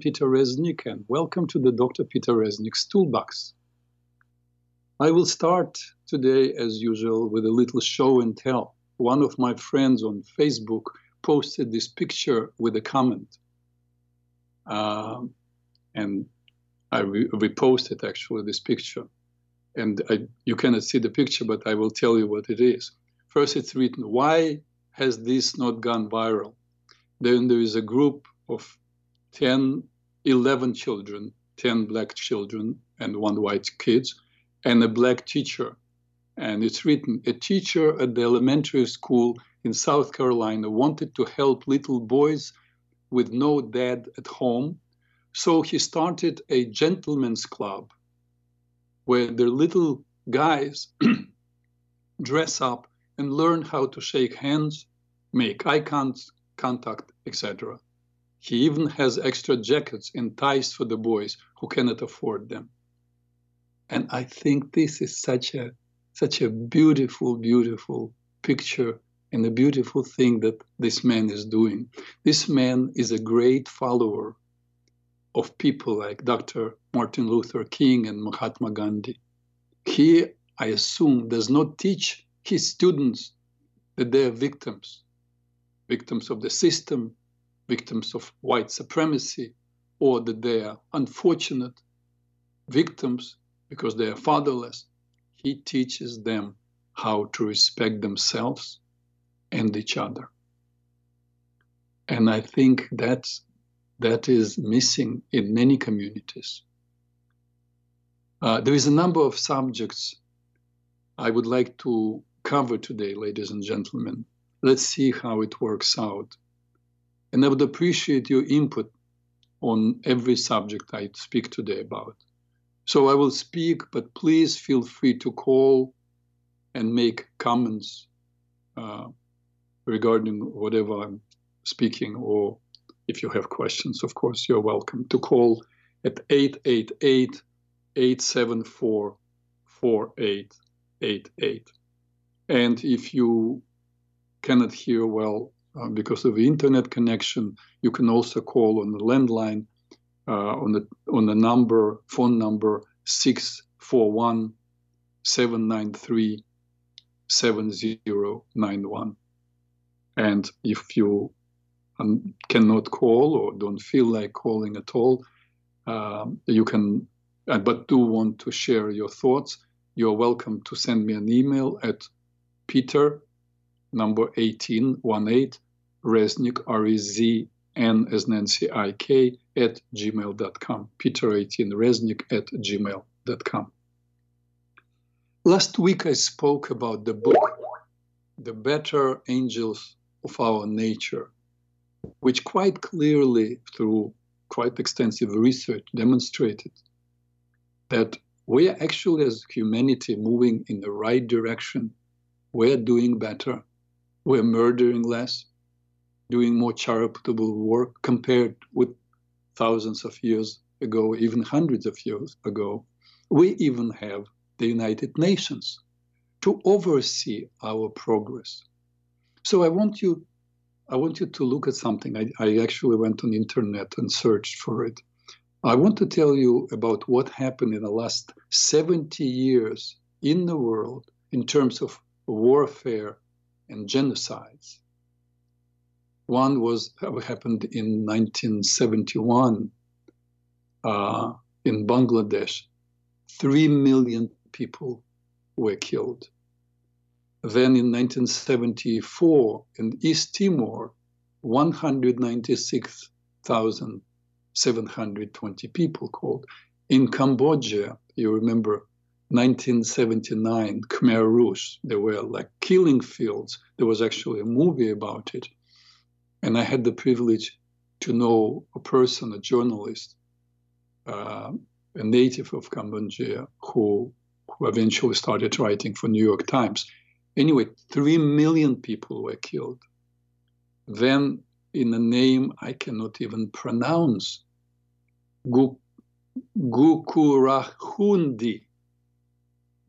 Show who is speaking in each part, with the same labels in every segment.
Speaker 1: Peter Reznik and welcome to the Dr. Peter Reznik's Toolbox. I will start today, as usual, with a little show and tell. One of my friends on Facebook posted this picture with a comment. Um, and I re- reposted actually this picture. And I, you cannot see the picture, but I will tell you what it is. First, it's written, Why has this not gone viral? Then there is a group of 10, 11 children, 10 black children, and one white kids, and a black teacher. And it's written, a teacher at the elementary school in South Carolina wanted to help little boys with no dad at home. So he started a gentleman's club where the little guys dress up and learn how to shake hands, make eye contact, etc. He even has extra jackets and ties for the boys who cannot afford them. And I think this is such a such a beautiful, beautiful picture and a beautiful thing that this man is doing. This man is a great follower of people like Dr. Martin Luther King and Mahatma Gandhi. He, I assume, does not teach his students that they are victims, victims of the system, victims of white supremacy, or that they are unfortunate victims because they are fatherless. He teaches them how to respect themselves and each other. And I think that's that is missing in many communities. Uh, there is a number of subjects I would like to cover today, ladies and gentlemen. Let's see how it works out. And I would appreciate your input on every subject I speak today about. So I will speak, but please feel free to call and make comments uh, regarding whatever I'm speaking, or if you have questions, of course, you're welcome to call at 888 874 4888. And if you cannot hear well uh, because of the internet connection, you can also call on the landline uh, on the on the number phone number 641 793 7091. And if you um, cannot call or don't feel like calling at all, um, you can, uh, but do want to share your thoughts, you're welcome to send me an email at peter, number 1818, Reznik, R-E-Z-N as Nancy I-K, at gmail.com. Peter18 Reznik at gmail.com. Last week I spoke about the book, The Better Angels of Our Nature, which quite clearly, through quite extensive research, demonstrated that we are actually, as humanity, moving in the right direction. We're doing better. We're murdering less, doing more charitable work compared with thousands of years ago, even hundreds of years ago. We even have the United Nations to oversee our progress. So I want you I want you to look at something. I, I actually went on internet and searched for it. I want to tell you about what happened in the last 70 years in the world in terms of warfare and genocides. One was happened in 1971 uh, in Bangladesh. Three million people were killed. Then in 1974 in East Timor, 196,720 people killed. In Cambodia, you remember 1979, Khmer Rouge, there were like killing fields. There was actually a movie about it. And I had the privilege to know a person, a journalist, uh, a native of Cambodia, who, who eventually started writing for New York Times. Anyway, three million people were killed. Then, in a name I cannot even pronounce, Gukurahundi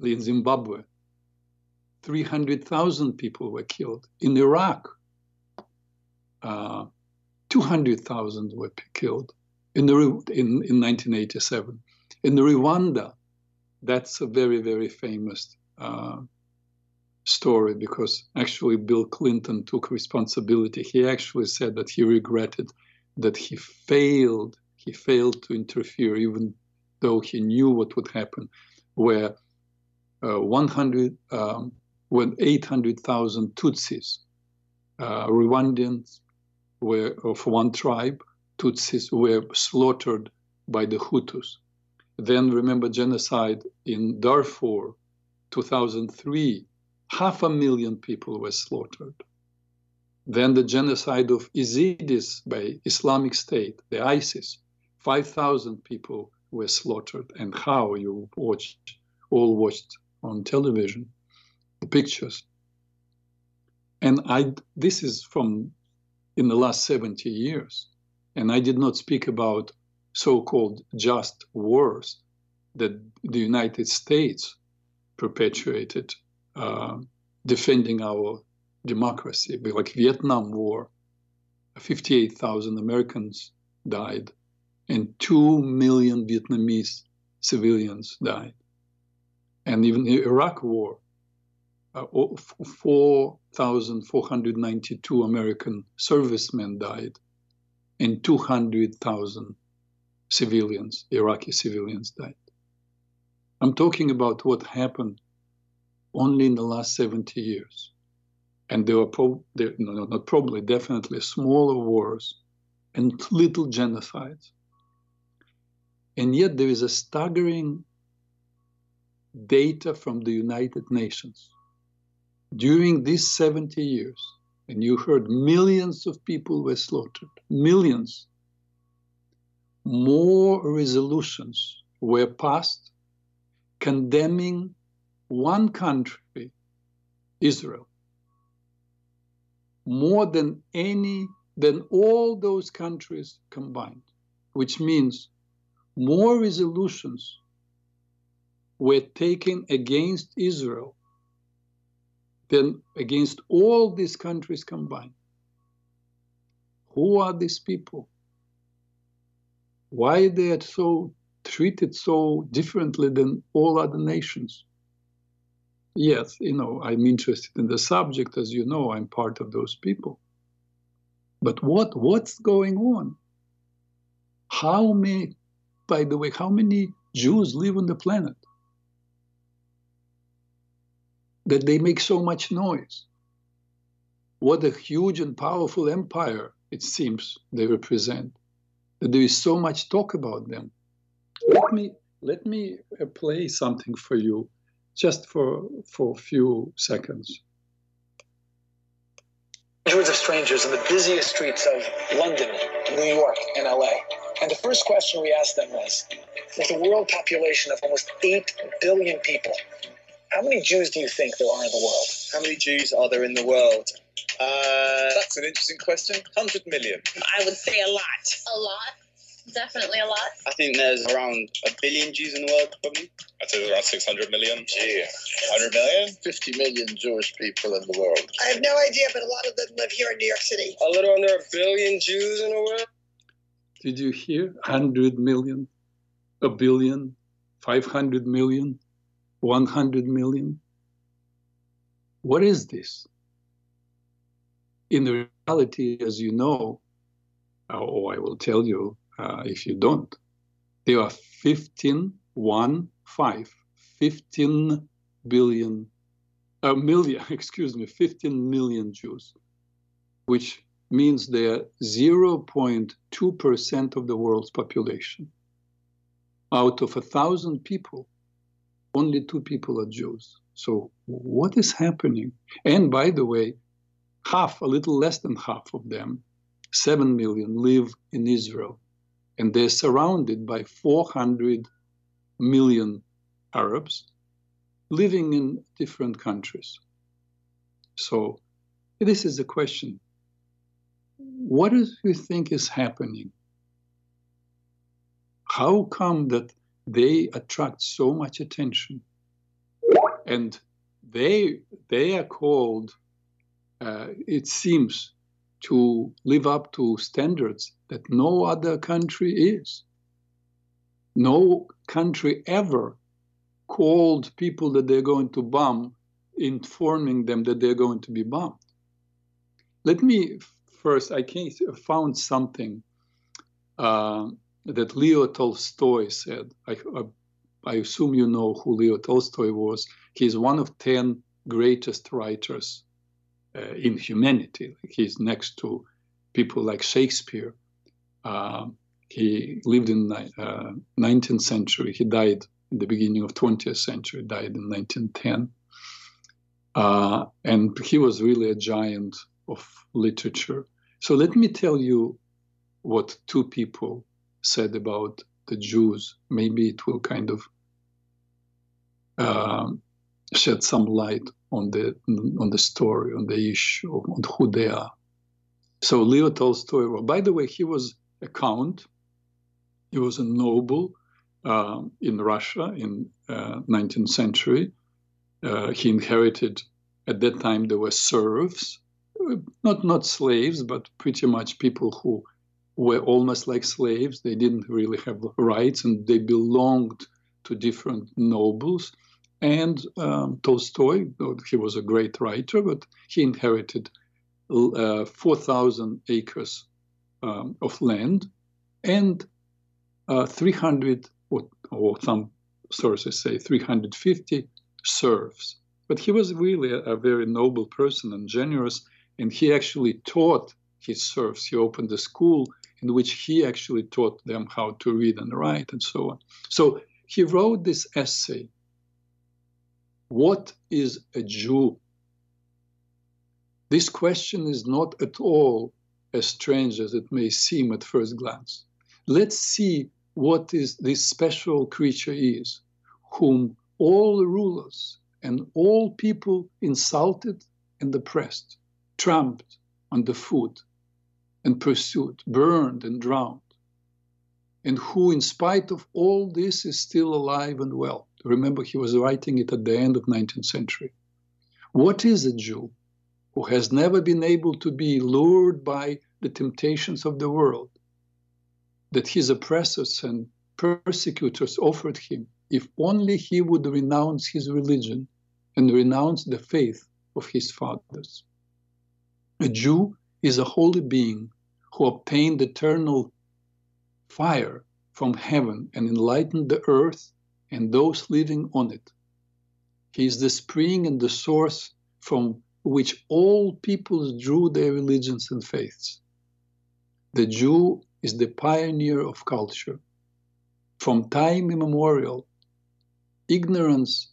Speaker 1: in Zimbabwe, 300,000 people were killed. In Iraq, uh, 200,000 were killed in, the, in, in 1987. In the Rwanda, that's a very, very famous uh, story because actually Bill Clinton took responsibility. He actually said that he regretted that he failed. He failed to interfere, even though he knew what would happen, where 100, um, when 800,000 Tutsis, uh, Rwandans, were of one tribe, Tutsis were slaughtered by the Hutus. Then remember genocide in Darfur, 2003, half a million people were slaughtered. Then the genocide of Yazidis by Islamic State, the ISIS, 5,000 people were slaughtered. And how you watched, all watched on television, the pictures. And I, this is from in the last 70 years. And I did not speak about so-called just wars that the United States perpetuated, uh, defending our democracy, like Vietnam War, 58,000 Americans died, and 2 million Vietnamese civilians died. And even the Iraq War, uh, 4,492 American servicemen died, and 200,000 civilians, Iraqi civilians, died. I'm talking about what happened only in the last 70 years. And there were, there, no, not probably, definitely smaller wars and little genocides. And yet there is a staggering data from the United Nations. During these 70 years, and you heard millions of people were slaughtered, millions, more resolutions were passed condemning one country, Israel, more than any, than all those countries combined, which means more resolutions were taken against Israel than against all these countries combined. Who are these people? Why they are so treated so differently than all other nations? Yes, you know, I'm interested in the subject, as you know, I'm part of those people. But what what's going on? How many, by the way, how many Jews live on the planet? That they make so much noise. What a huge and powerful empire it seems they represent. That there is so much talk about them. Let me let me uh, play something for you just for, for a few seconds.
Speaker 2: Hundreds of strangers in the busiest streets of London, New York, and LA. And the first question we asked them was with a world population of almost 8 billion people, how many Jews do you think there are in the world?
Speaker 3: How many Jews are there in the world?
Speaker 4: Uh,
Speaker 3: That's an interesting question. 100 million.
Speaker 4: I would say a lot.
Speaker 5: A lot. Definitely a lot.
Speaker 3: I think there's around a billion Jews in the world, probably.
Speaker 6: I'd say there's around 600 million.
Speaker 3: Gee.
Speaker 6: 100 million?
Speaker 7: 50 million Jewish people in the world.
Speaker 8: I have no idea, but a lot of them live here in New York City.
Speaker 9: A little under a billion Jews in the world.
Speaker 1: Did you hear? 100 million, a billion, 500 million, 100 million? What is this? In the reality, as you know, or I will tell you uh, if you don't, there are 15, 1, 5, 15 billion, a million, excuse me, 15 million Jews, which means they are 0.2% of the world's population. Out of a thousand people, only two people are Jews. So what is happening? And by the way, half, a little less than half of them, 7 million, live in Israel. And they're surrounded by 400 million Arabs living in different countries. So this is the question. What do you think is happening? How come that they attract so much attention? And they, they are called, uh, it seems, to live up to standards that no other country is. No country ever called people that they're going to bomb, informing them that they're going to be bombed. Let me first, I can found something uh, that Leo Tolstoy said. I, I, I assume you know who Leo Tolstoy was. He's one of 10 greatest writers uh, in humanity. He's next to people like Shakespeare. Uh, he lived in the uh, 19th century. He died in the beginning of 20th century. Died in 1910, uh, and he was really a giant of literature. So let me tell you what two people said about the Jews. Maybe it will kind of uh, shed some light on the on the story, on the issue, on who they are. So Leo Tolstoy, well, by the way, he was a count. He was a noble uh, in Russia in uh, 19th century. Uh, he inherited at that time there were serfs, uh, not not slaves, but pretty much people who were almost like slaves. They didn't really have rights, and they belonged to different nobles. And um, Tolstoy, he was a great writer, but he inherited uh, 4,000 acres um, of land and uh, 300, or, or, some sources say 350 serfs. But he was really a, a very noble person and generous, and he actually taught his serfs. He opened a school in which he actually taught them how to read and write and so on. So he wrote this essay what is a Jew? This question is not at all as strange as it may seem at first glance. Let's see what is this special creature is, whom all rulers and all people insulted and oppressed, trampled underfoot and pursued, burned and drowned, and who, in spite of all this, is still alive and well. Remember, he was writing it at the end of 19th century. What is a Jew who has never been able to be lured by the temptations of the world that his oppressors and persecutors offered him if only he would renounce his religion and renounce the faith of his fathers? A Jew is a holy being who obtained eternal fire from heaven and enlightened the earth and those living on it. He is the spring and the source from which all peoples drew their religions and faiths. The Jew is the pioneer of culture. From time immemorial, ignorance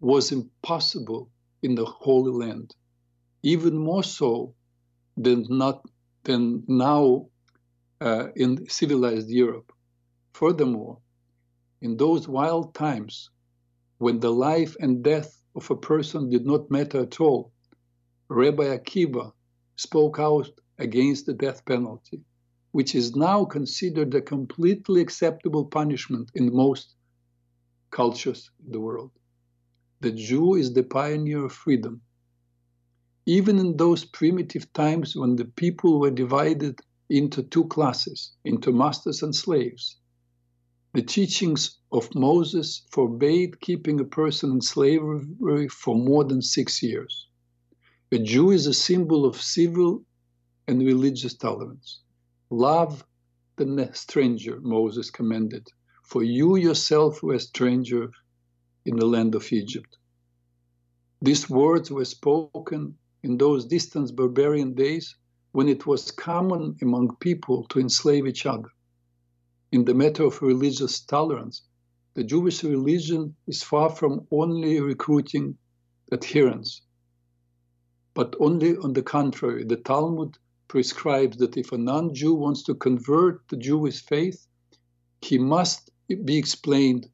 Speaker 1: was impossible in the Holy Land, even more so than not than now uh, in civilized Europe. Furthermore, in those wild times when the life and death of a person did not matter at all, Rabbi Akiva spoke out against the death penalty, which is now considered a completely acceptable punishment in most cultures in the world. The Jew is the pioneer of freedom. Even in those primitive times when the people were divided into two classes, into masters and slaves, the teachings of Moses forbade keeping a person in slavery for more than six years. A Jew is a symbol of civil and religious tolerance. Love the stranger, Moses commanded, for you yourself were a stranger in the land of Egypt. These words were spoken in those distant barbarian days when it was common among people to enslave each other in the matter of religious tolerance, the Jewish religion is far from only recruiting adherents, but only on the contrary. The Talmud prescribes that if a non Jew wants to convert the Jewish faith, he must be explained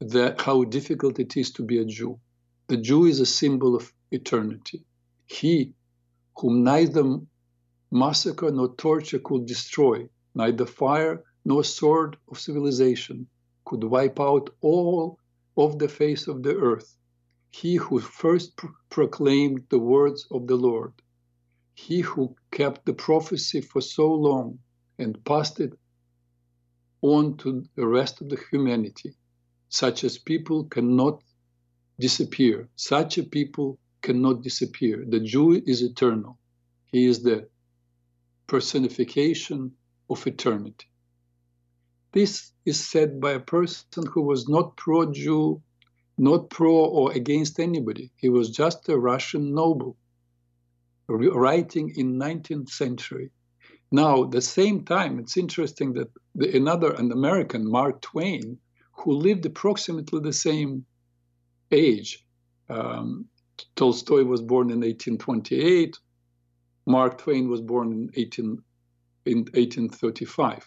Speaker 1: that how difficult it is to be a Jew. The Jew is a symbol of eternity. He whom neither massacre nor torture could destroy, neither fire nor sword of civilization could wipe out all of the face of the earth. He who first proclaimed the words of the Lord. he who kept the prophecy for so long and passed it on to the rest of the humanity, such as people cannot disappear. Such a people cannot disappear. The Jew is eternal. He is the personification of eternity. This is said by a person who was not pro Jew, not pro or against anybody. He was just a Russian noble writing in 19th century. Now, at the same time, it's interesting that the, another, an American, Mark Twain, who lived approximately the same age, um, Tolstoy was born in 1828. Mark Twain was born in, 18, in 1835.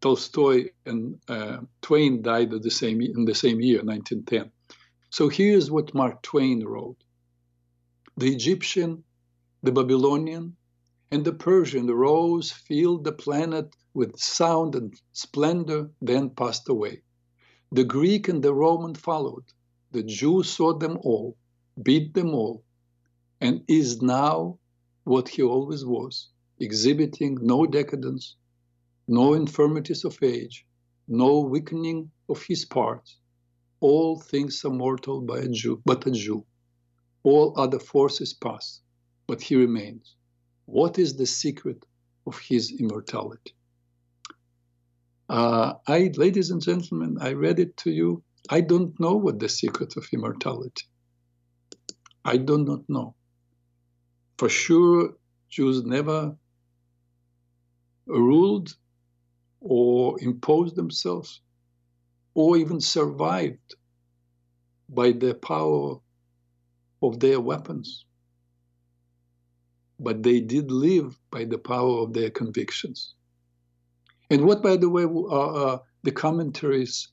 Speaker 1: Tolstoy and uh, Twain died the same, in the same year, 1910. So here's what Mark Twain wrote The Egyptian the Babylonian and the Persian rose, filled the planet with sound and splendor, then passed away. The Greek and the Roman followed. The Jew saw them all, beat them all, and is now what he always was, exhibiting no decadence, no infirmities of age, no weakening of his parts. All things are mortal by a Jew, but a Jew. All other forces pass but he remains. What is the secret of his immortality? Uh, I, ladies and gentlemen, I read it to you. I don't know what the secret of immortality. I do not know. For sure, Jews never ruled or imposed themselves or even survived by the power of their weapons but they did live by the power of their convictions. And what, by the way, are uh, the commentaries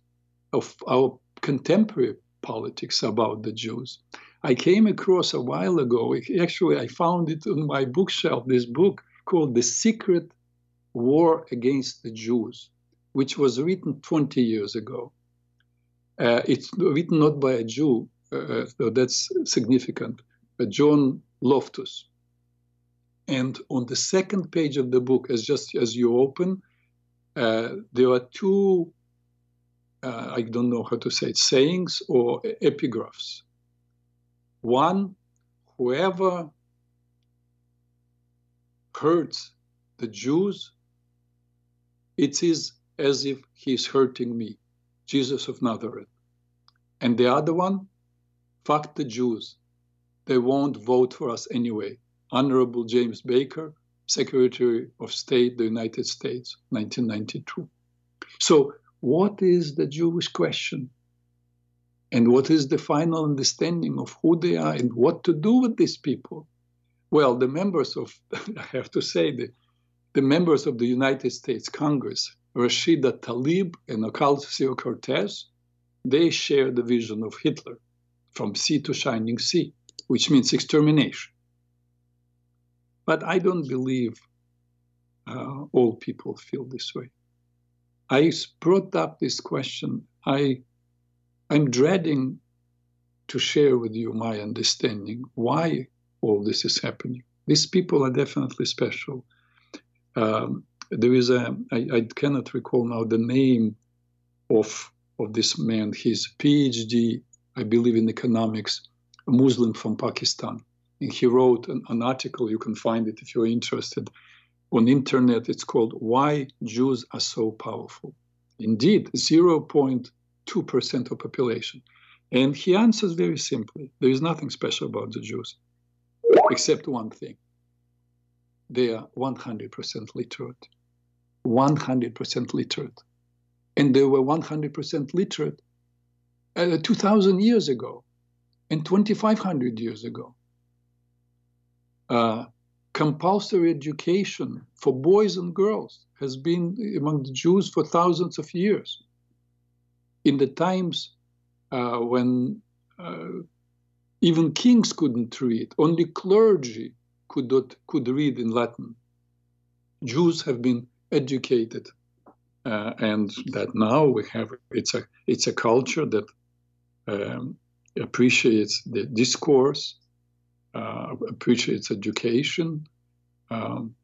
Speaker 1: of our contemporary politics about the Jews? I came across a while ago, actually, I found it on my bookshelf, this book called The Secret War Against the Jews, which was written 20 years ago. Uh, it's written not by a Jew, uh, so that's significant, but John Loftus. And on the second page of the book, as just as you open, uh, there are two, uh, I don't know how to say it, sayings or epigraphs. One, whoever hurts the Jews, it is as if he is hurting me, Jesus of Nazareth. And the other one, fuck the Jews. They won't vote for us anyway. Honorable James Baker, Secretary of State, the United States, 1992. So, what is the Jewish question? And what is the final understanding of who they are and what to do with these people? Well, the members of, I have to say, the, the members of the United States Congress, Rashida Tlaib and Ocasio Cortez, they share the vision of Hitler from sea to shining sea, which means extermination. But I don't believe uh, all people feel this way. I brought up this question. I, I'm dreading to share with you my understanding why all this is happening. These people are definitely special. Um, there is a I, I cannot recall now the name of of this man. His PhD, I believe, in economics, a Muslim from Pakistan. And he wrote an, an article, you can find it if you're interested, on internet. It's called Why Jews Are So Powerful. Indeed, 0.2% of population. And he answers very simply. There is nothing special about the Jews, except one thing. They are 100% literate. 100% literate. And they were 100% literate uh, 2,000 years ago and 2,500 years ago uh, compulsory education for boys and girls has been among the Jews for thousands of years. In the times uh, when uh, even kings couldn't read, only clergy could, not, could read in Latin. Jews have been educated, uh, and that now we have it's a it's a culture that um, appreciates the discourse, uh, appreciates education, Um,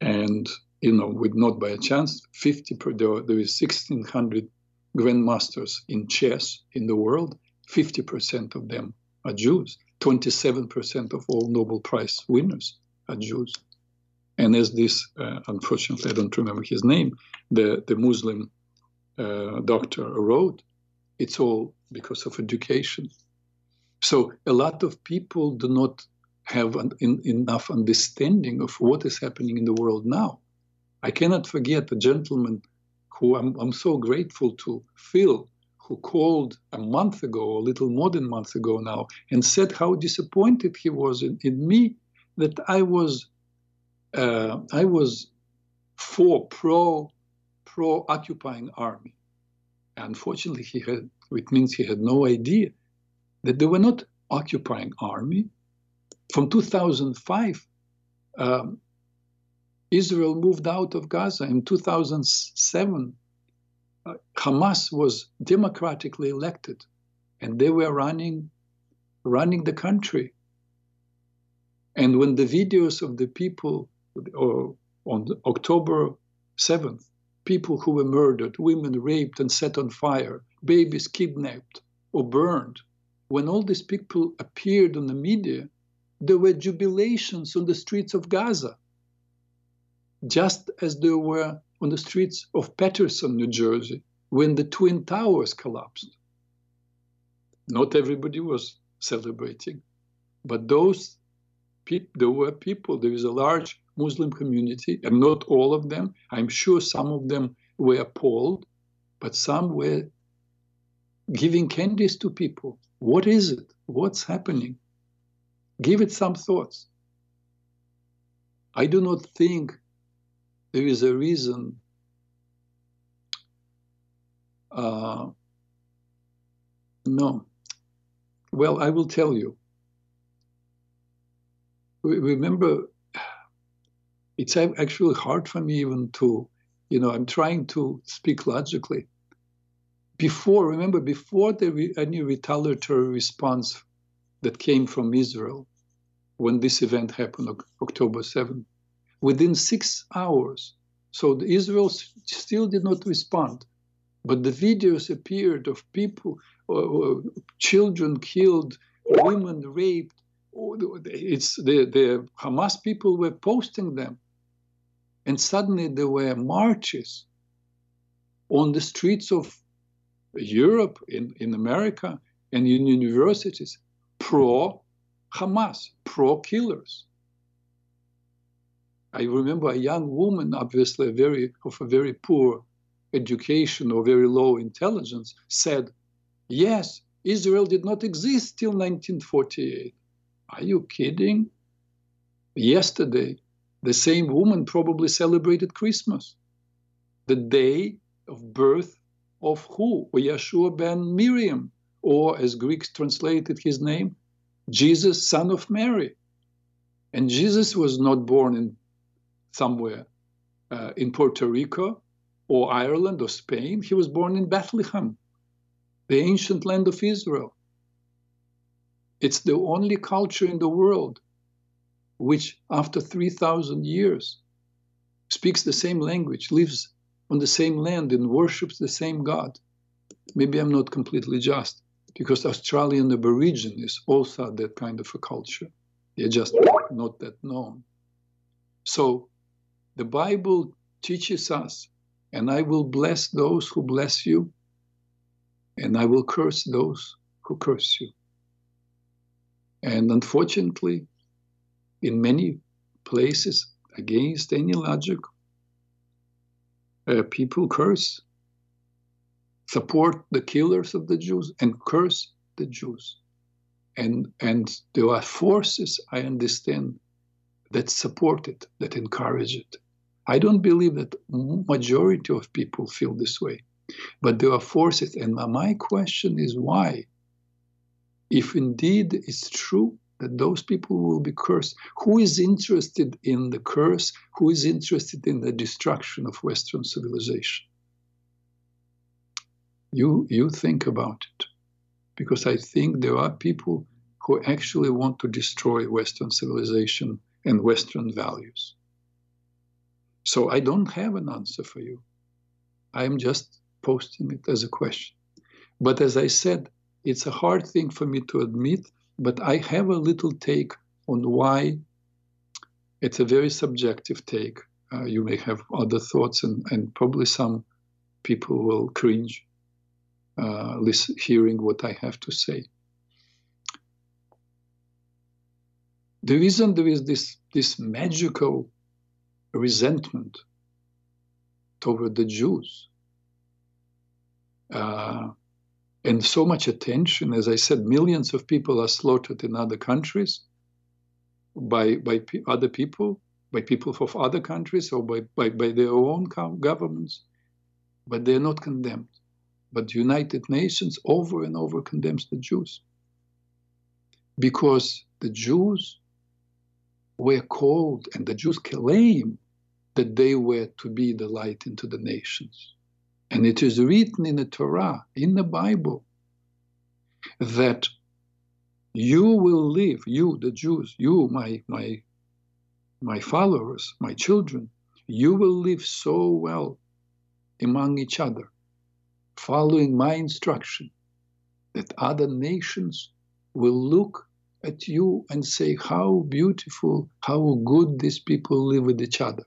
Speaker 1: and you know, with not by a chance, 50 per there, there is 1,600 grandmasters in chess in the world. 50% of them are Jews. 27% of all Nobel Prize winners are Jews. And as this, uh, unfortunately, I don't remember his name, the, the Muslim uh, doctor wrote, it's all because of education. So a lot of people do not have an, in, enough understanding of what is happening in the world now. I cannot forget a gentleman who I'm, I'm so grateful to, Phil, who called a month ago, a little more than a month ago now, and said how disappointed he was in, in me that I was uh, I was for pro pro occupying army. Unfortunately, he had it means he had no idea that they were not occupying army. From 2005, um, Israel moved out of Gaza. In 2007, uh, Hamas was democratically elected, and they were running, running the country. And when the videos of the people or on October 7th, people who were murdered, women raped and set on fire, babies kidnapped or burned, when all these people appeared on the media, there were jubilations on the streets of Gaza just as there were on the streets of Paterson, New Jersey, when the Twin Towers collapsed. Not everybody was celebrating, but those people, there were people, there is a large Muslim community, and not all of them. I'm sure some of them were appalled, but some were giving candies to people. What is it? What's happening? Give it some thoughts. I do not think there is a reason uh, no. Well, I will tell you. Remember, it's actually hard for me even to, you know, I'm trying to speak logically. Before, remember, before the any retaliatory response that came from Israel when this event happened, October 7th, within six hours. So Israel still did not respond. But the videos appeared of people, uh, children killed, women raped. It's the, the Hamas people were posting them. And suddenly there were marches on the streets of Europe, in, in America, and in universities pro Hamas, pro killers. I remember a young woman, obviously very of a very poor education or very low intelligence, said, "Yes, Israel did not exist till 1948." Are you kidding? Yesterday, the same woman probably celebrated Christmas, the day of birth of who? Yeshua ben Miriam, or as Greeks translated his name, Jesus, son of Mary. And Jesus was not born in somewhere uh, in Puerto Rico or Ireland or Spain. He was born in Bethlehem, the ancient land of Israel. It's the only culture in the world which, after 3,000 years, speaks the same language, lives on the same land, and worships the same God. Maybe I'm not completely just, because Australian Aborigines also that kind of a culture. They're just not that known. So the Bible teaches us, and I will bless those who bless you, and I will curse those who curse you. And unfortunately, in many places, against any logic, uh, people curse, support the killers of the Jews, and curse the Jews. And, and there are forces, I understand, that support it, that encourage it. I don't believe that majority of people feel this way, but there are forces. And my question is why? If indeed it's true that those people will be cursed, who is interested in the curse? Who is interested in the destruction of Western civilization? You, you think about it, because I think there are people who actually want to destroy Western civilization and Western values. So I don't have an answer for you. I am just posting it as a question. But as I said, it's a hard thing for me to admit, but I have a little take on why it's a very subjective take. Uh, you may have other thoughts, and, and probably some people will cringe uh, hearing what I have to say. The reason there is this, this magical resentment toward the Jews uh, and so much attention, as I said, millions of people are slaughtered in other countries by, by other people, by people of other countries, or by, by, by their own governments, but they're not condemned. But the United Nations over and over condemns the Jews because the Jews were called, and the Jews claim that they were to be the light into the nations. And it is written in the Torah, in the Bible, that you will live, you, the Jews, you, my, my, my followers, my children, you will live so well among each other, following my instruction, that other nations will look at you and say how beautiful, how good these people live with each other.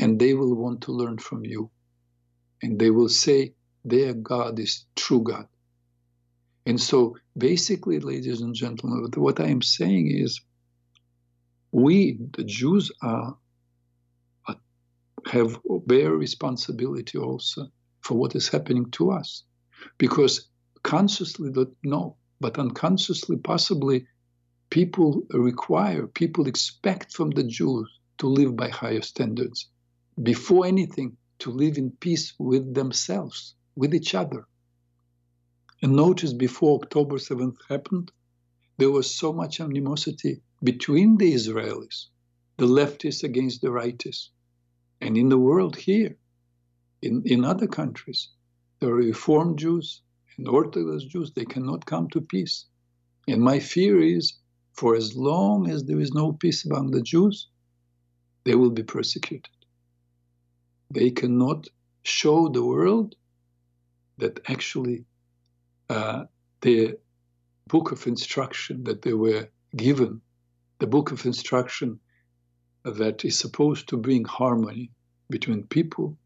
Speaker 1: And they will want to learn from you. And they will say their God is true God. And so basically, ladies and gentlemen, what I am saying is we, the Jews, are, have bear responsibility also for what is happening to us. Because consciously know but unconsciously, possibly, people require, people expect from the Jews to live by higher standards. Before anything, to live in peace with themselves, with each other. And notice before October 7th happened, there was so much animosity between the Israelis, the leftists against the rightists. And in the world here, in, in other countries, there are Reformed Jews and Orthodox Jews, they cannot come to peace. And my fear is for as long as there is no peace among the Jews, they will be persecuted. They cannot show the world that actually uh, the book of instruction that they were given, the book of instruction that is supposed to bring harmony between people,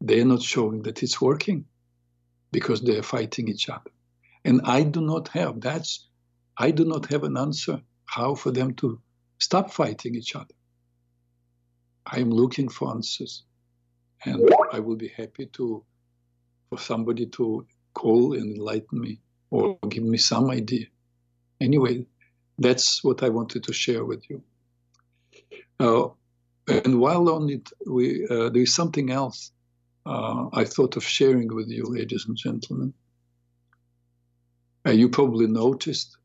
Speaker 1: they are not showing that it's working because they are fighting each other. And I do not have, that's, I do not have an answer how for them to stop fighting each other. I'm looking for answers. And I will be happy to, for somebody to call and enlighten me or give me some idea. Anyway, that's what I wanted to share with you. Uh, and while on it, we, uh, there is something else uh, I thought of sharing with you, ladies and gentlemen. Uh, you probably noticed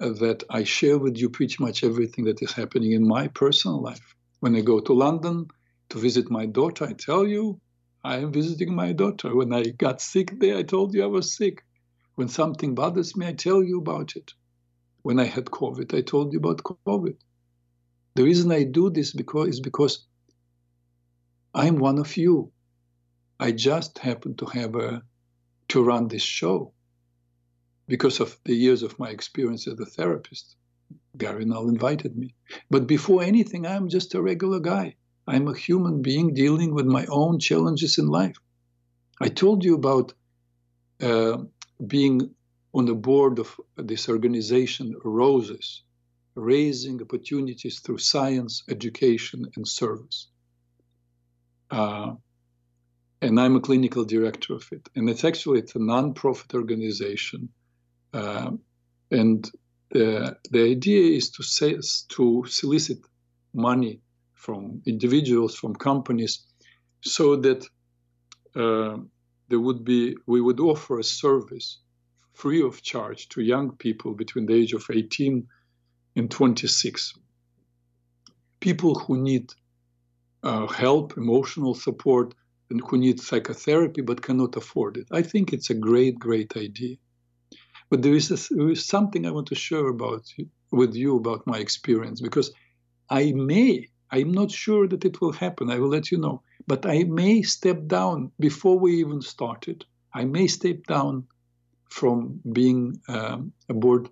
Speaker 1: uh, that I share with you pretty much everything that is happening in my personal life. When I go to London to visit my daughter, I tell you I am visiting my daughter. When I got sick there, I told you I was sick. When something bothers me, I tell you about it. When I had COVID, I told you about COVID. The reason I do this because is because I'm one of you. I just happen to have a to run this show because of the years of my experience as a therapist. Gary Null invited me. But before anything, I'm just a regular guy. I'm a human being dealing with my own challenges in life. I told you about uh, being on the board of this organization, ROSES, Raising Opportunities Through Science, Education, and Service. Uh, and I'm a clinical director of it. And it's actually it's a non-profit organization, um, and the the idea is to say to solicit money from individuals, from companies, so that uh, there would be we would offer a service free of charge to young people between the age of 18 and 26 people who need uh, help emotional support and who need psychotherapy but cannot afford it. I think it's a great, great idea. But there is, a, there is something I want to share about with you about my experience because I may, I'm not sure that it will happen. I will let you know. But I may step down before we even started. I may step down from being um, a board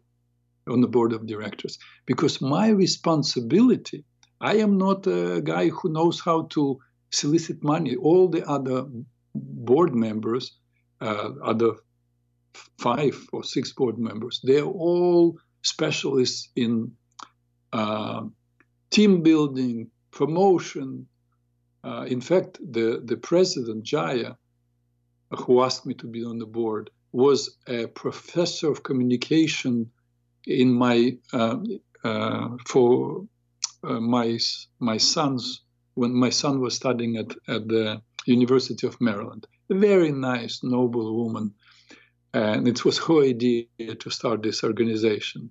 Speaker 1: on the board of directors because my responsibility. I am not a guy who knows how to solicit money. All the other board members, uh, other five or six board members, they're all specialists in uh, team building, promotion. Uh, in fact, the, the president, Jaya, who asked me to be on the board, was a professor of communication in my uh, uh, for uh, my my sons when my son was studying at, at the University of Maryland. A very nice, noble woman. And it was her idea to start this organization.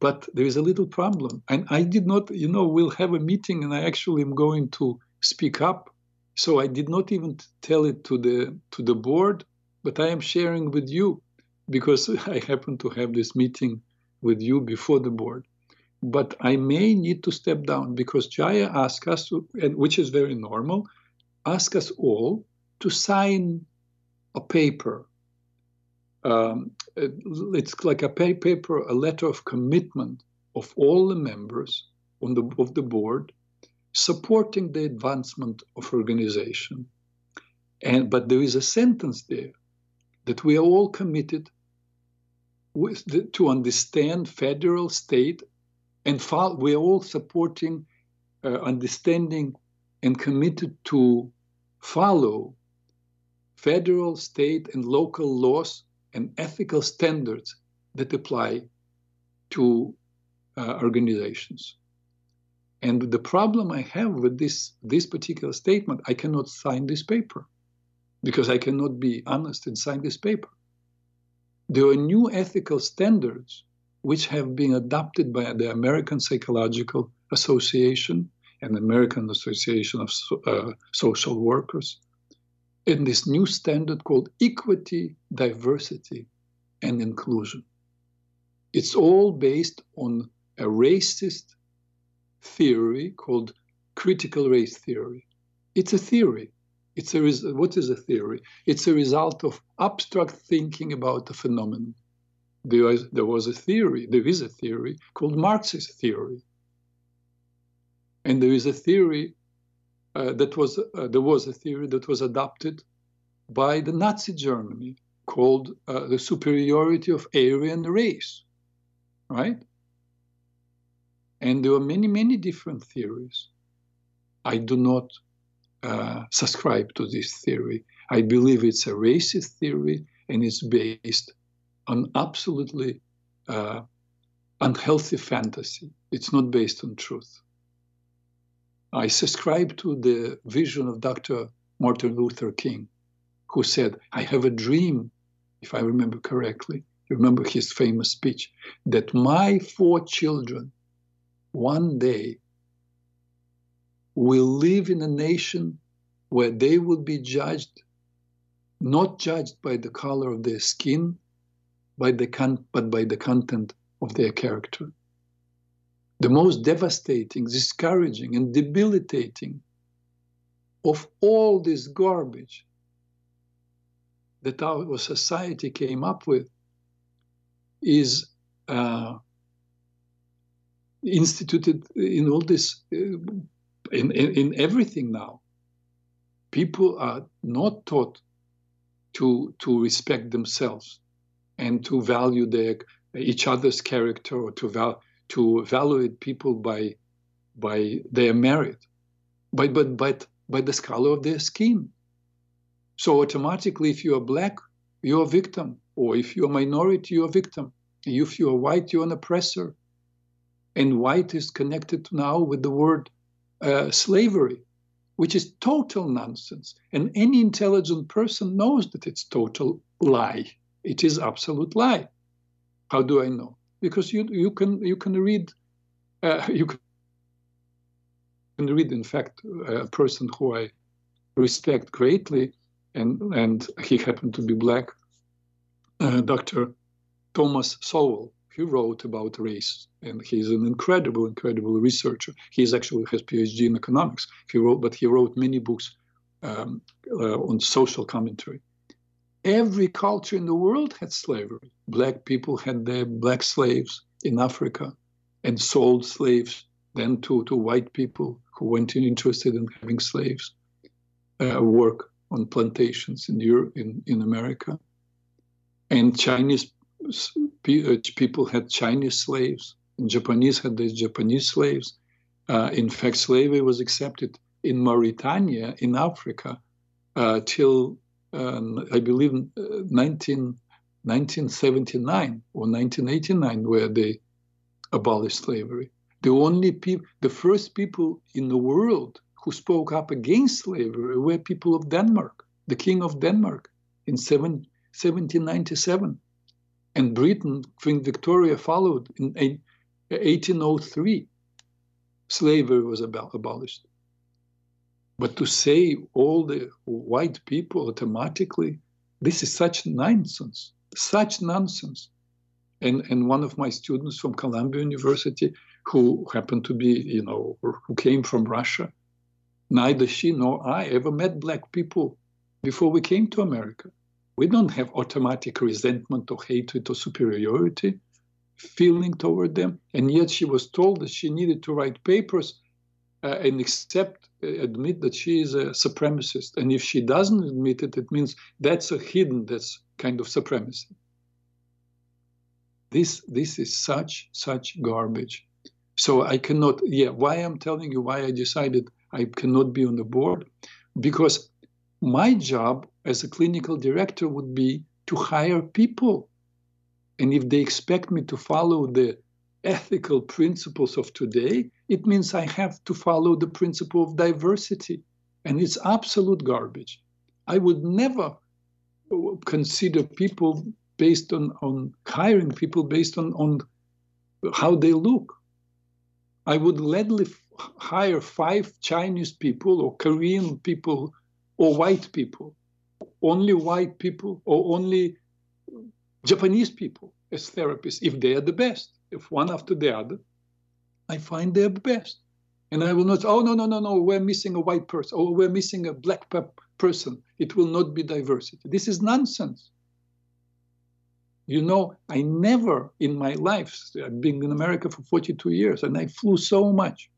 Speaker 1: But there is a little problem. And I did not, you know, we'll have a meeting and I actually am going to speak up. So I did not even tell it to the to the board, but I am sharing with you because I happen to have this meeting with you before the board. But I may need to step down because Jaya asked us, to, and which is very normal, ask us all to sign a paper. Um, it's like a paper, a letter of commitment of all the members on the, of the board supporting the advancement of organization. And but there is a sentence there that we are all committed the, to understand federal, state, and follow, we are all supporting, uh, understanding, and committed to follow federal, state, and local laws and ethical standards that apply to uh, organizations. And the problem I have with this this particular statement, I cannot sign this paper because I cannot be honest and sign this paper. There are new ethical standards which have been adopted by the American Psychological Association and American Association of uh, Social Workers in this new standard called equity, diversity, and inclusion. It's all based on a racist theory called critical race theory. It's a theory. It's a res- what is a theory? It's a result of abstract thinking about a phenomenon. There was, there was a theory, there is a theory called Marxist theory. And there is a theory uh, that was, uh, there was a theory that was adopted by the Nazi Germany called uh, the superiority of Aryan race, right? And there are many, many different theories. I do not uh, subscribe to this theory. I believe it's a racist theory and it's based on absolutely uh, unhealthy fantasy. It's not based on truth. I subscribe to the vision of Dr. Martin Luther King, who said, I have a dream, if I remember correctly, remember his famous speech, that my four children one day will live in a nation where they will be judged, not judged by the color of their skin, by the con- but by the content of their character. The most devastating, discouraging, and debilitating of all this garbage that our society came up with is uh, instituted in all this, uh, in, in, in everything now. People are not taught to, to respect themselves and to value their, each other's character or to, val, to evaluate people by, by their merit, but, but, but by the color of their skin. So automatically, if you are black, you're a victim, or if you're a minority, you're a victim. If you're white, you're an oppressor and white is connected now with the word uh, slavery, which is total nonsense. And any intelligent person knows that it's total lie. It is absolute lie. How do I know? Because you you can you can read uh, you can read in fact a person who I respect greatly, and and he happened to be black, uh, Dr. Thomas Sowell he wrote about race, and he's an incredible, incredible researcher. He's actually has PhD in economics. He wrote, but he wrote many books um, uh, on social commentary. Every culture in the world had slavery. Black people had their black slaves in Africa, and sold slaves then to, to white people who weren't interested in having slaves uh, work on plantations in Europe, in, in America. And Chinese uh, people had Chinese slaves, and Japanese had these Japanese slaves. Uh, in fact, slavery was accepted in Mauritania, in Africa, uh, till um, I believe 19, 1979 or 1989, where they abolished slavery. The only people, the first people in the world who spoke up against slavery were people of Denmark, the King of Denmark in 7, 1797. And Britain, Queen Victoria followed in 1803. Slavery was abolished. But to say all the white people automatically, this is such nonsense, such nonsense. And, and one of my students from Columbia University, who happened to be, you know, who came from Russia, neither she nor I ever met black people before we came to America. We don't have automatic resentment or hatred or superiority feeling toward them. And yet she was told that she needed to write papers uh, and accept, Uh, admit that she is a supremacist. And if she doesn't admit it, it means that's a hidden, that's kind of supremacy. This, this is such, such garbage. So I cannot, yeah, why I'm telling you why I decided I cannot be on the board, because my job as a clinical director would be to hire people. And if they expect me to follow the ethical principles of today, it means I have to follow the principle of diversity. And it's absolute garbage. I would never consider people based on, on hiring people based on, on how they look. I would gladly hire five Chinese people or Korean people or white people, only white people or only Japanese people as therapists if they are the best. If one after the other, I find they're the best. And I will not, oh, no, no, no, no, we're missing a white person, or we're missing a black person. It will not be diversity. This is nonsense. You know, I never in my life, I've been in America for 42 years, and I flew so much.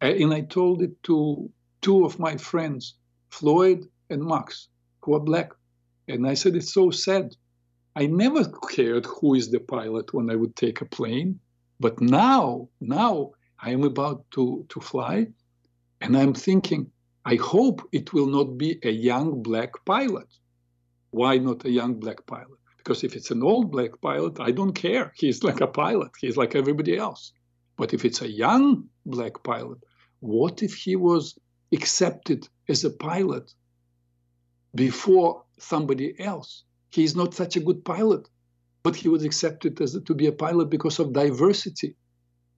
Speaker 1: And I told it to two of my friends Floyd and Max, who are black. And I said, it's so sad. I never cared who is the pilot when I would take a plane. But now, now I am about to, to fly, and I'm thinking, I hope it will not be a young black pilot. Why not a young black pilot? Because if it's an old black pilot, I don't care. He's like a pilot, he's like everybody else. But if it's a young black pilot, what if he was accepted as a pilot before somebody else. He's not such a good pilot, but he was accepted as to be a pilot because of diversity.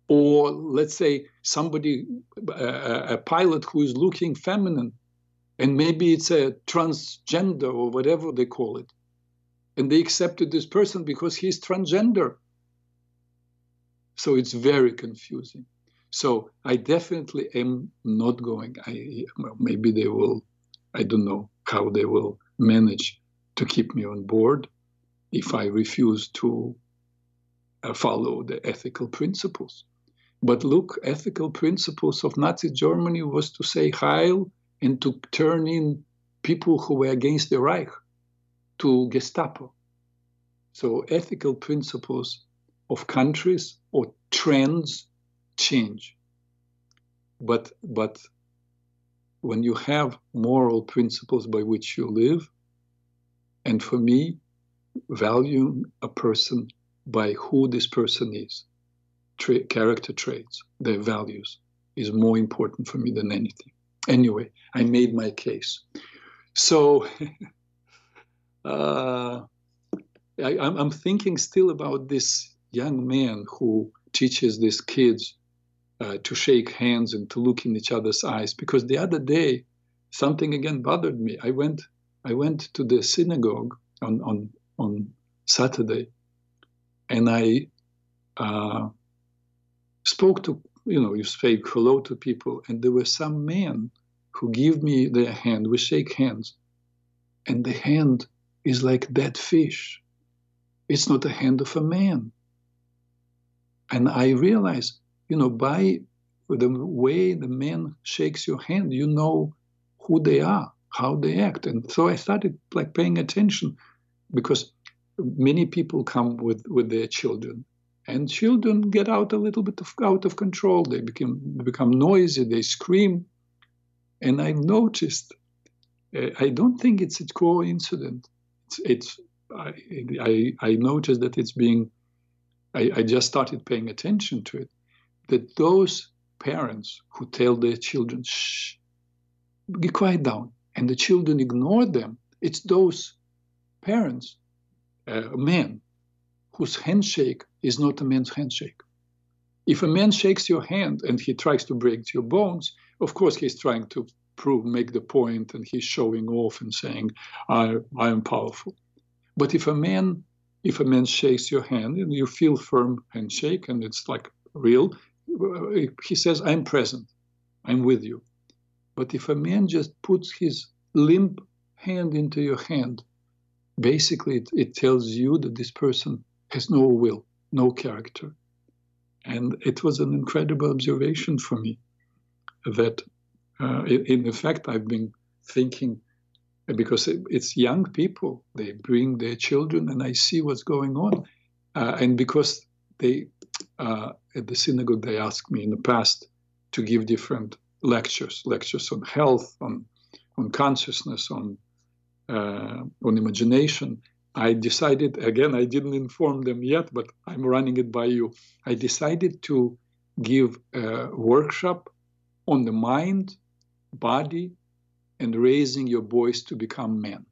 Speaker 1: Or let's say somebody, uh, a, a pilot who is looking feminine, and maybe it's a transgender or whatever they call it. And they accepted this person because he's transgender. So it's very confusing. So I definitely am not going. I maybe they will. I don't know how they will manage to keep me on board if I refuse to uh, follow the ethical principles. But look, ethical principles of Nazi Germany was to say Heil and to turn in people who were against the Reich to Gestapo. So ethical principles of countries or trends change. But but when you have moral principles by which you live, and for me, valuing a person by who this person is, tra- character traits, their values, is more important for me than anything. Anyway, I made my case. So uh, I, am thinking still about this young man who teaches these kids uh, to shake hands and to look in each other's eyes. Because the other day, something again bothered me. I went, I went to the synagogue on on on Saturday, and I uh, spoke to you know you say hello to people, and there were some men who give me their hand. We shake hands, and the hand is like dead fish. It's not the hand of a man. And I realize, you know, by the way the man shakes your hand, you know who they are, how they act. And so I started like paying attention because many people come with, with their children and children get out a little bit of, out of control. They become, become noisy, they scream. And I've noticed, uh, I don't think it's a coincidence. It's, it's I, I, I noticed that it's being, I, I just started paying attention to it, that those parents who tell their children, shh, be quiet down, and the children ignore them, it's those parents, uh, men, whose handshake is not a man's handshake. If a man shakes your hand and he tries to break your bones, of course he's trying to prove, make the point, and he's showing off and saying, I, I am powerful. But if a man if a man shakes your hand and you feel firm handshake and it's like real, he says, I'm present, I'm with you. But if a man just puts his limp hand into your hand, basically it, it tells you that this person has no will, no character. And it was an incredible observation for me that, uh, in, in fact, I've been thinking because it's young people. They bring their children, and I see what's going on. Uh, and because they, uh, at the synagogue, they asked me in the past to give different lectures, lectures on health, on on consciousness, on uh, on imagination. I decided again. I didn't inform them yet, but I'm running it by you. I decided to give a workshop on the mind, body, and raising your boys to become men.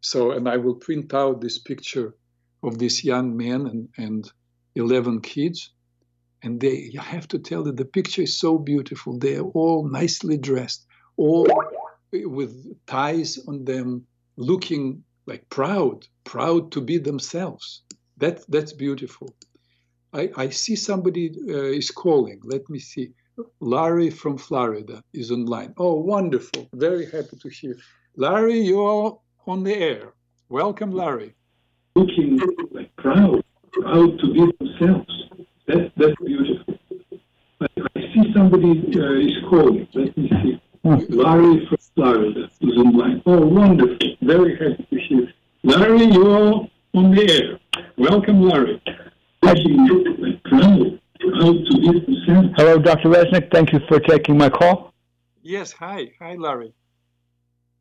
Speaker 1: So, and I will print out this picture of this young man and, and 11 kids. And they, you have to tell that the picture is so beautiful. They are all nicely dressed, all with ties on them, looking like proud, proud to be themselves. That, that's beautiful. I, I see somebody uh, is calling. Let me see. Larry from Florida is online. Oh, wonderful. Very happy to hear. Larry, you're on the air. Welcome, Larry.
Speaker 10: Looking like proud, proud to be themselves. That, that's beautiful. I, I see somebody uh, is calling. Let me see. Larry from Florida is online. Oh, wonderful. Very happy to hear. Larry, you're on the air. Welcome, Larry. Looking
Speaker 11: Hello, Dr. Reznik. Thank you for taking my call.
Speaker 1: Yes, hi. Hi, Larry.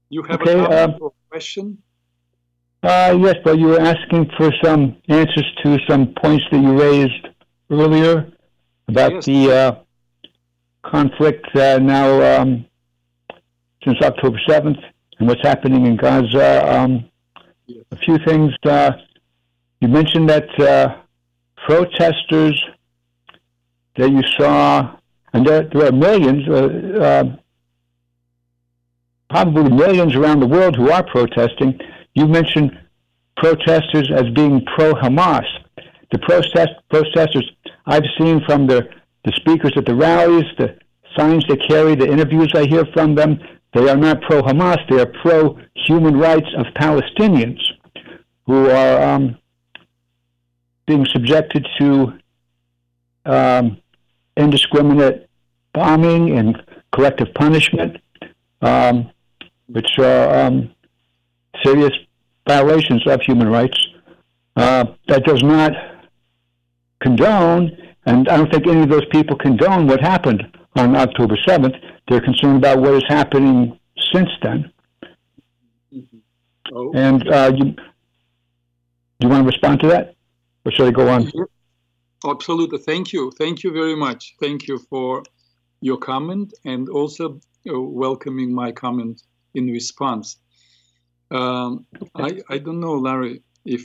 Speaker 1: You have
Speaker 11: okay,
Speaker 1: a uh, question?
Speaker 11: Uh, yes, but you were asking for some answers to some points that you raised earlier about yes. the uh, conflict uh, now um, since October 7th and what's happening in Gaza. Um. A few things. Uh, you mentioned that uh, protesters that you saw, and there, there are millions, uh, uh, probably millions around the world who are protesting. You mentioned protesters as being pro Hamas. The protest, protesters I've seen from the, the speakers at the rallies, the signs they carry, the interviews I hear from them, they are not pro Hamas, they are pro human rights of Palestinians who are um, being subjected to um, indiscriminate bombing and collective punishment, um, which are um, serious violations of human rights. Uh, that does not condone, and I don't think any of those people condone what happened on October 7th. They're concerned about what is happening since then. Mm-hmm. Oh. And uh, you, do you want to respond to that? Or should I go on?
Speaker 1: Absolutely. Thank you. Thank you very much. Thank you for your comment and also uh, welcoming my comment in response. Um, I, I don't know, Larry, if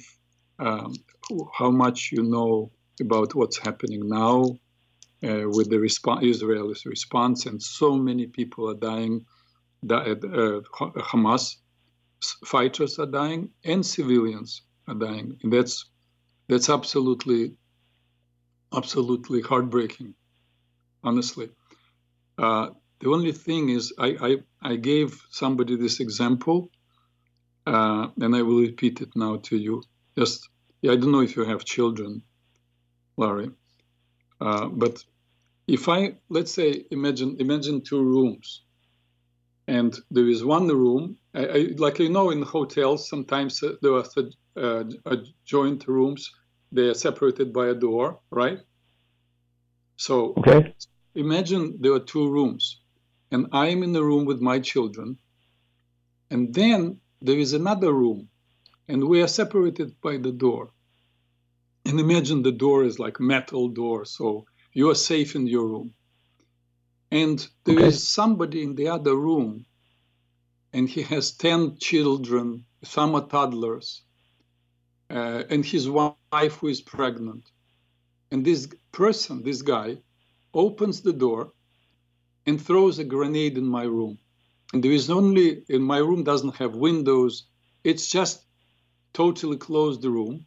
Speaker 1: um, how much you know about what's happening now uh, with the resp- Israel's response, and so many people are dying. Uh, Hamas fighters are dying, and civilians are dying. And that's That's absolutely, absolutely heartbreaking, honestly. Uh, the only thing is, I, I, I gave somebody this example, uh, and I will repeat it now to you. Just, I don't know if you have children, Larry, uh, but if I, let's say, imagine imagine two rooms, and there is one room, I, I, like you know, in hotels sometimes uh, there are uh, joint rooms. They are separated by a door, right? So
Speaker 11: okay.
Speaker 1: imagine there are two rooms and I'm in the room with my children. And then there is another room, and we are separated by the door. And imagine the door is like metal door, so you are safe in your room. And there okay. is somebody in the other room, and he has 10 children, some are toddlers, uh, and his wife who is pregnant. And this person, this guy, opens the door and throws a grenade in my room. And there is only, in my room doesn't have windows. It's just totally closed the room.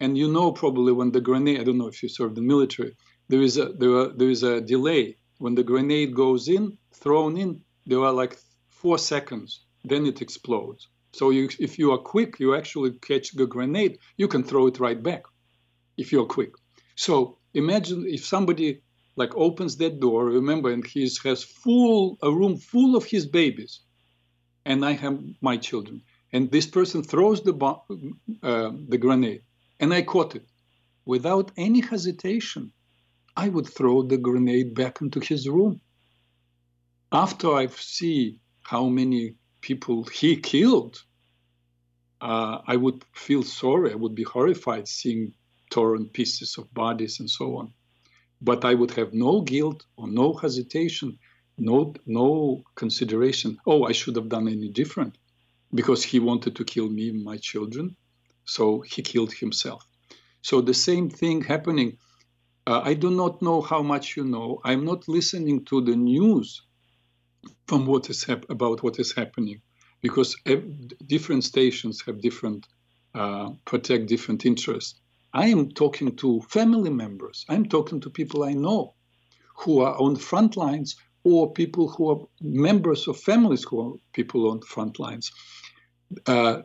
Speaker 1: And you know probably when the grenade, I don't know if you serve the military, there is a, there, are, there is a delay. When the grenade goes in, thrown in, there are like four seconds, then it explodes. So you, if you are quick, you actually catch the grenade, you can throw it right back if you're quick. So imagine if somebody like opens that door, remember, and he has full a room full of his babies, and I have my children, and this person throws the bomb, uh, the grenade, and I caught it, without any hesitation, I would throw the grenade back into his room. After I see how many people he killed, uh, I would feel sorry. I would be horrified seeing torn pieces of bodies and so on but I would have no guilt or no hesitation, no no consideration. Oh, I should have done any different, because he wanted to kill me and my children, so he killed himself. So the same thing happening. Uh, I do not know how much you know. I'm not listening to the news from what is hap- about what is happening, because different stations have different uh, protect different interests. I am talking to family members. I'm talking to people I know who are on front lines or people who are members of families who are people on front lines. Uh,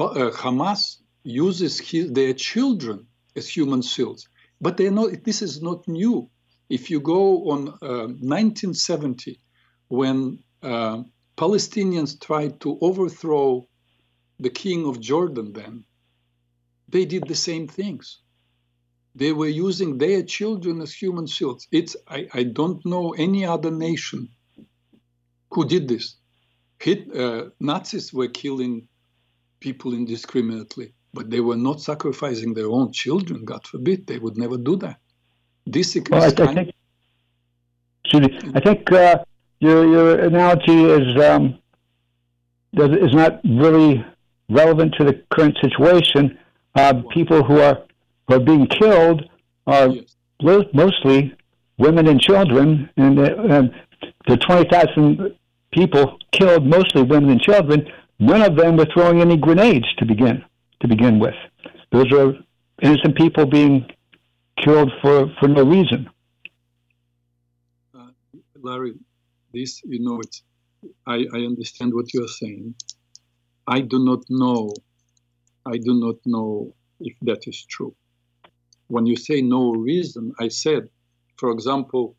Speaker 1: uh, Hamas uses his, their children as human shields, but they know this is not new. If you go on uh, 1970, when uh, Palestinians tried to overthrow the king of Jordan, then they did the same things. They were using their children as human shields. It's I, I don't know any other nation who did this. Hit, uh, Nazis were killing people indiscriminately, but they were not sacrificing their own children. God forbid, they would never do that. This
Speaker 11: well, I, I think, I think uh, your your analogy is um, is not really relevant to the current situation uh, people who are who are being killed are yes. mostly women and children, and, uh, and the twenty thousand people killed, mostly women and children. None of them were throwing any grenades to begin to begin with. Those are innocent people being killed for, for no reason.
Speaker 1: Uh, Larry, this you know it's. I, I understand what you are saying. I do not know I do not know if that is true. When you say no reason, I said, for example,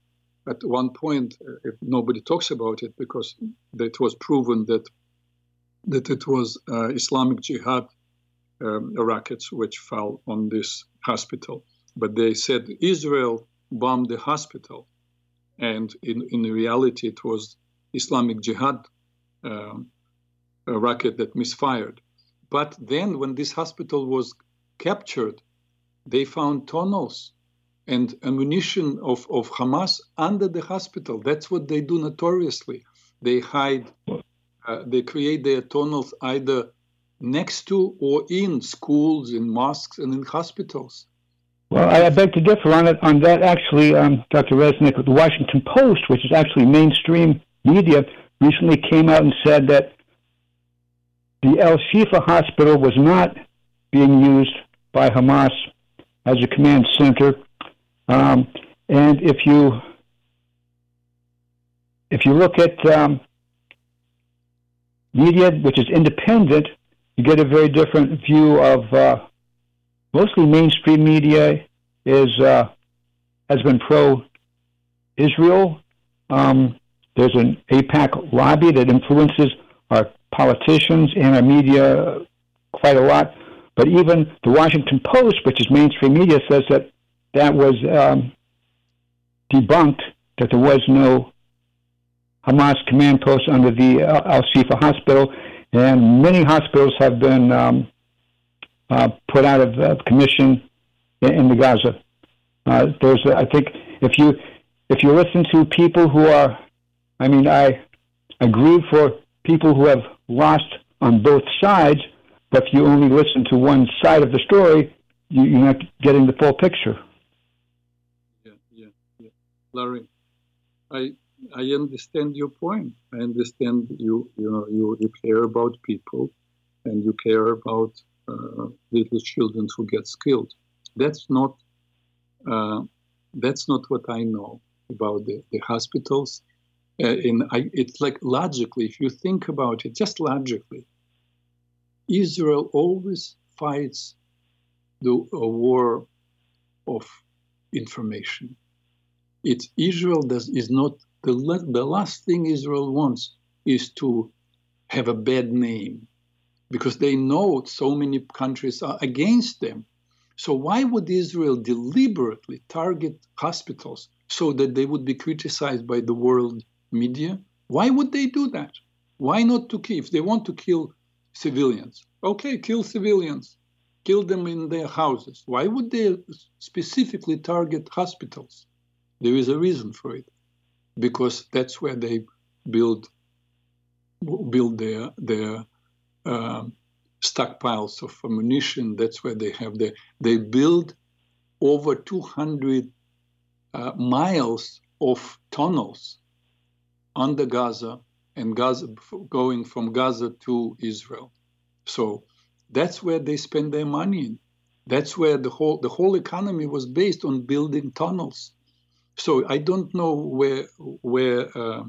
Speaker 1: at one point, uh, if nobody talks about it because it was proven that that it was uh, Islamic Jihad um, rockets which fell on this hospital. But they said Israel bombed the hospital, and in, in reality, it was Islamic Jihad um, rocket that misfired. But then, when this hospital was captured, they found tunnels and ammunition of, of Hamas under the hospital. That's what they do notoriously. They hide, uh, they create their tunnels either next to or in schools, in mosques, and in hospitals.
Speaker 11: Well, I beg to differ on it. On that, actually, um, Dr. Reznik, the Washington Post, which is actually mainstream media, recently came out and said that the El Shifa hospital was not being used by Hamas as a command center. Um, and if you if you look at um, media which is independent, you get a very different view of uh, mostly mainstream media is uh, has been pro Israel. Um, there's an AIPAC lobby that influences our politicians and our media quite a lot. But even the Washington Post, which is mainstream media, says that that was um, debunked, that there was no Hamas command post under the Al Shifa hospital, and many hospitals have been um, uh, put out of uh, commission in, in, the Gaza. Uh, there's, I think, if you if you listen to people who are, I mean, I agree for people who have lost on both sides, but if you only listen to one side of the story, you, you're not getting the full picture.
Speaker 1: Yeah, yeah, yeah. Larry, I I understand your point. I understand you you know you, you care about people, and you care about uh, little children who get killed. That's not uh, that's not what I know about the, the hospitals. Uh, and I, it's like logically, if you think about it, just logically, Israel always fights the a war of information. It's Israel does is not the the last thing Israel wants is to have a bad name because they know so many countries are against them. So why would Israel deliberately target hospitals so that they would be criticized by the world media. Why would they do that? Why not to kill? If they want to kill civilians, okay, kill civilians, kill them in their houses. Why would they specifically target hospitals? There is a reason for it, because that's where they build build their their uh, stockpiles of ammunition. That's where they have the they build over 200 uh, miles of tunnels under Gaza and Gaza going from Gaza to Israel. So that's where they spend their money. That's where the whole the whole economy was based on building tunnels. So I don't know where where uh,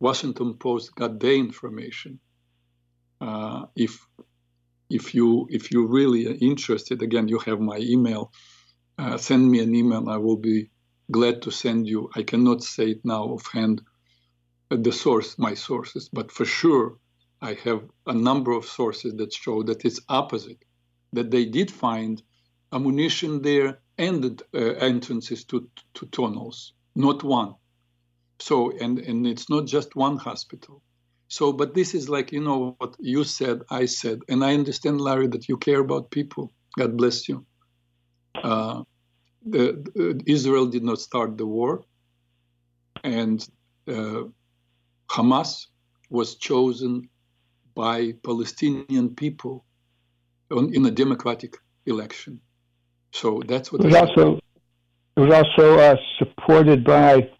Speaker 1: Washington Post got their information. Uh, if if you if you really are interested, again, you have my email. Uh, send me an email. I will be glad to send you. I cannot say it now offhand, uh, the source, my sources, but for sure, I have a number of sources that show that it's opposite, that they did find ammunition there and uh, entrances to, to tunnels, not one. So, and, and it's not just one hospital. So, but this is like, you know, what you said, I said, and I understand, Larry, that you care about people. God bless you. Uh, the, Israel did not start the war, and uh, Hamas was chosen by Palestinian people on, in a democratic election. So that's what.
Speaker 11: It was also it was also uh, supported by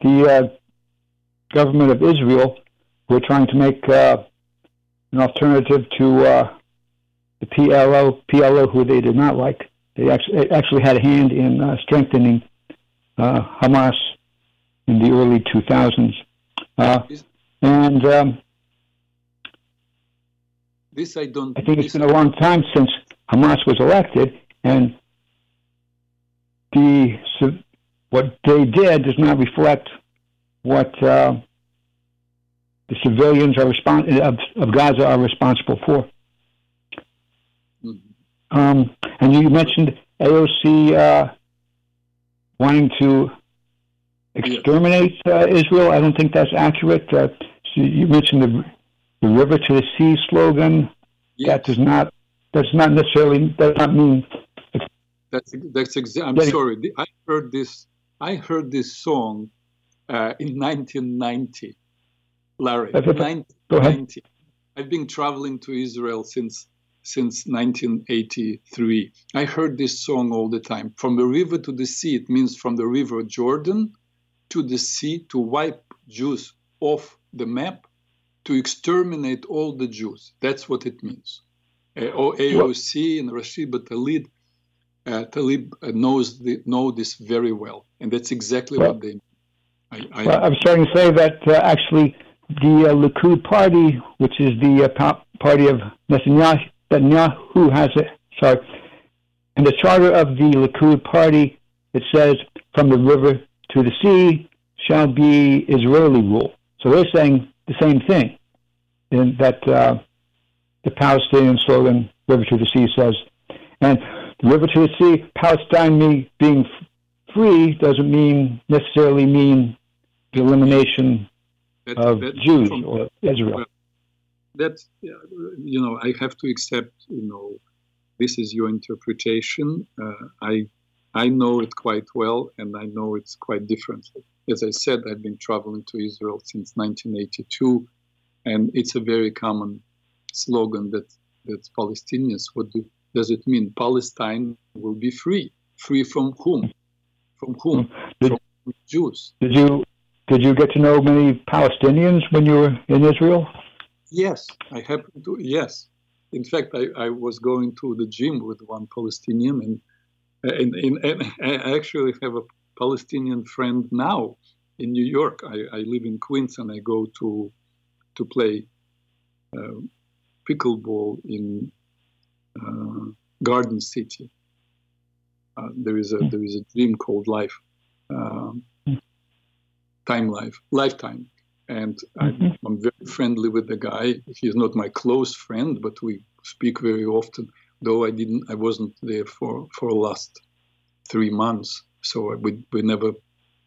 Speaker 11: the uh, government of Israel, who are trying to make uh, an alternative to uh, the PLO, PLO, who they did not like. They actually, actually had a hand in uh, strengthening uh, Hamas in the early 2000s. Uh, and um,
Speaker 1: this I don't.
Speaker 11: I think it's been a long time since Hamas was elected, and the what they did does not reflect what uh, the civilians are respons- of, of Gaza are responsible for. Um, and you mentioned AOC uh, wanting to exterminate uh, Israel. I don't think that's accurate. Uh, so you mentioned the, the river to the sea slogan. Yes. That does not does not necessarily does not mean.
Speaker 1: That's that's exactly. I'm sorry. I heard this. I heard this song uh, in 1990, Larry. 1990. I've been traveling to Israel since since 1983. I heard this song all the time. From the river to the sea, it means from the river Jordan to the sea to wipe Jews off the map, to exterminate all the Jews. That's what it means. Uh, AOC and Rashida Tlaib uh, Tlaib knows the, know this very well, and that's exactly well, what they.
Speaker 11: I, I, well, I'm starting to say that uh, actually the uh, Likud party, which is the uh, party of Netanyahu, Netanyahu has it. Sorry, in the charter of the Likud party, it says, "From the river to the sea shall be Israeli rule." So they're saying the same thing, in that uh, the Palestinian slogan "River to the Sea" says, and the river to the sea, Palestine being free doesn't mean necessarily mean the elimination that, of that Jews from, or Israel.
Speaker 1: That's you know I have to accept you know this is your interpretation. Uh, I I know it quite well, and I know it's quite different. As I said, I've been traveling to Israel since 1982, and it's a very common slogan that that Palestinians. What do, does it mean? Palestine will be free. Free from whom? From whom? Did, from Jews.
Speaker 11: Did you did you get to know many Palestinians when you were in Israel?
Speaker 1: Yes, I happened to. Yes, in fact, I, I was going to the gym with one Palestinian, and, and, and, and I actually have a Palestinian friend now in New York. I, I live in Queens, and I go to to play uh, pickleball in Garden City. Uh, there is a there is a dream called life, um, time life, lifetime, and I'm, mm-hmm. I'm, very friendly with the guy. He's not my close friend, but we speak very often. Though I didn't, I wasn't there for for the last three months, so we we never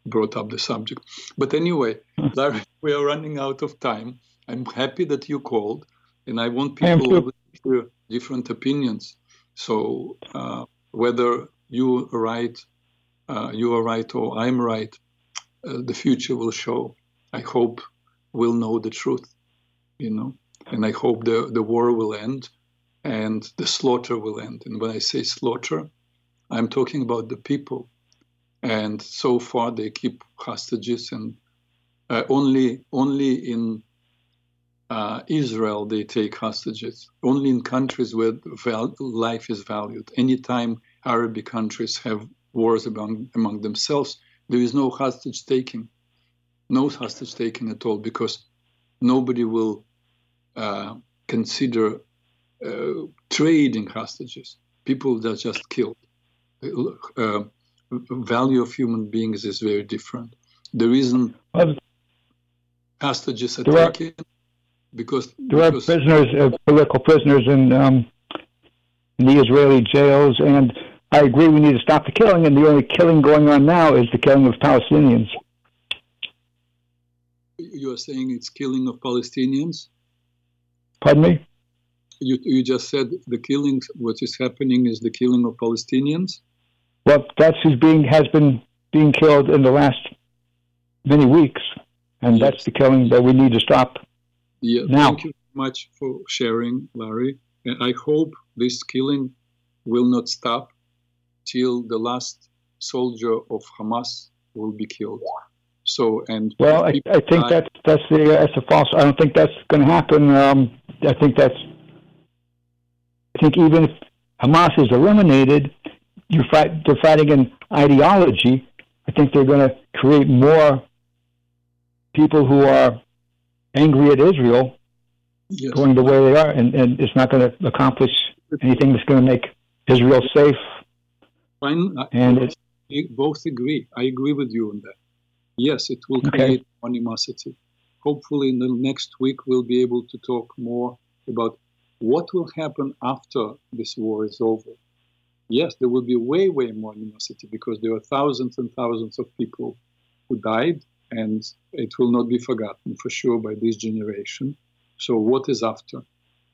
Speaker 1: brought up the subject. But anyway, hmm. Larry, we are running out of time. I'm happy that you called, and I want people to different opinions. So uh, whether you are right, uh, you are right, or I'm right, uh, the future will show. I hope we'll know the truth, you know, and I hope the, the war will end and the slaughter will end. And when I say slaughter, I'm talking about the people. And so far, they keep hostages, and uh, only only in uh, Israel they take hostages. Only in countries where val- life is valued. Anytime Arabic countries have wars among among themselves, there is no hostage taking no hostage taking at all because nobody will uh, consider uh, trading hostages. People that just killed. Uh, value of human beings is very different. The reason hostages are taken are, because
Speaker 11: there
Speaker 1: because,
Speaker 11: are prisoners, uh, political prisoners in, um, in the Israeli jails, and I agree we need to stop the killing. And the only killing going on now is the killing of Palestinians
Speaker 1: you are saying it's killing of Palestinians?
Speaker 11: Pardon me?
Speaker 1: You, you just said the killings, what is happening is the killing of Palestinians?
Speaker 11: Well, that's who's being, has been being killed in the last many weeks. And yes. that's the killing that we need to stop
Speaker 1: yeah,
Speaker 11: now.
Speaker 1: Thank you so much for sharing, Larry. And I hope this killing will not stop till the last soldier of Hamas will be killed. So and
Speaker 11: well, I, I think that's that's the that's a false. I don't think that's going to happen. Um, I think that's. I think even if Hamas is eliminated, you fight. They're fighting an ideology. I think they're going to create more people who are angry at Israel yes. going the way they are, and, and it's not going to accomplish anything that's going to make Israel safe.
Speaker 1: Fine. And we both agree. I agree with you on that yes, it will create okay. animosity. Hopefully, in the next week, we'll be able to talk more about what will happen after this war is over. Yes, there will be way, way more animosity because there are thousands and thousands of people who died, and it will not be forgotten for sure by this generation. So, what is after?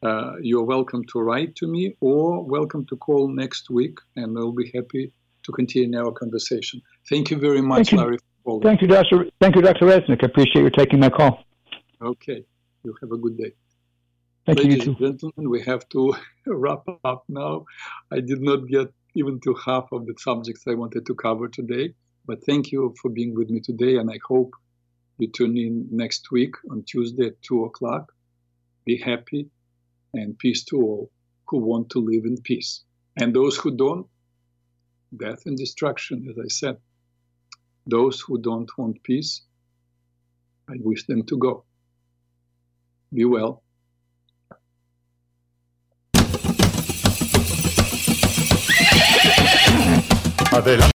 Speaker 1: Uh, you're welcome to write to me or welcome to call next week, and I'll be happy to continue our conversation. Thank you very much, Larry.
Speaker 11: Thank you, Dr. Thank you, Dr. Reznik. I appreciate you taking my call.
Speaker 1: Okay. You have a good day.
Speaker 11: Thank
Speaker 1: Ladies
Speaker 11: you,
Speaker 1: and gentlemen, we have to wrap up now. I did not get even to half of the subjects I wanted to cover today, but thank you for being with me today, and I hope you tune in next week on Tuesday at 2 o'clock. Be happy and peace to all who want to live in peace. And those who don't, death and destruction, as I said. Those who don't want peace, I wish them to go. Be well.
Speaker 12: Adelante.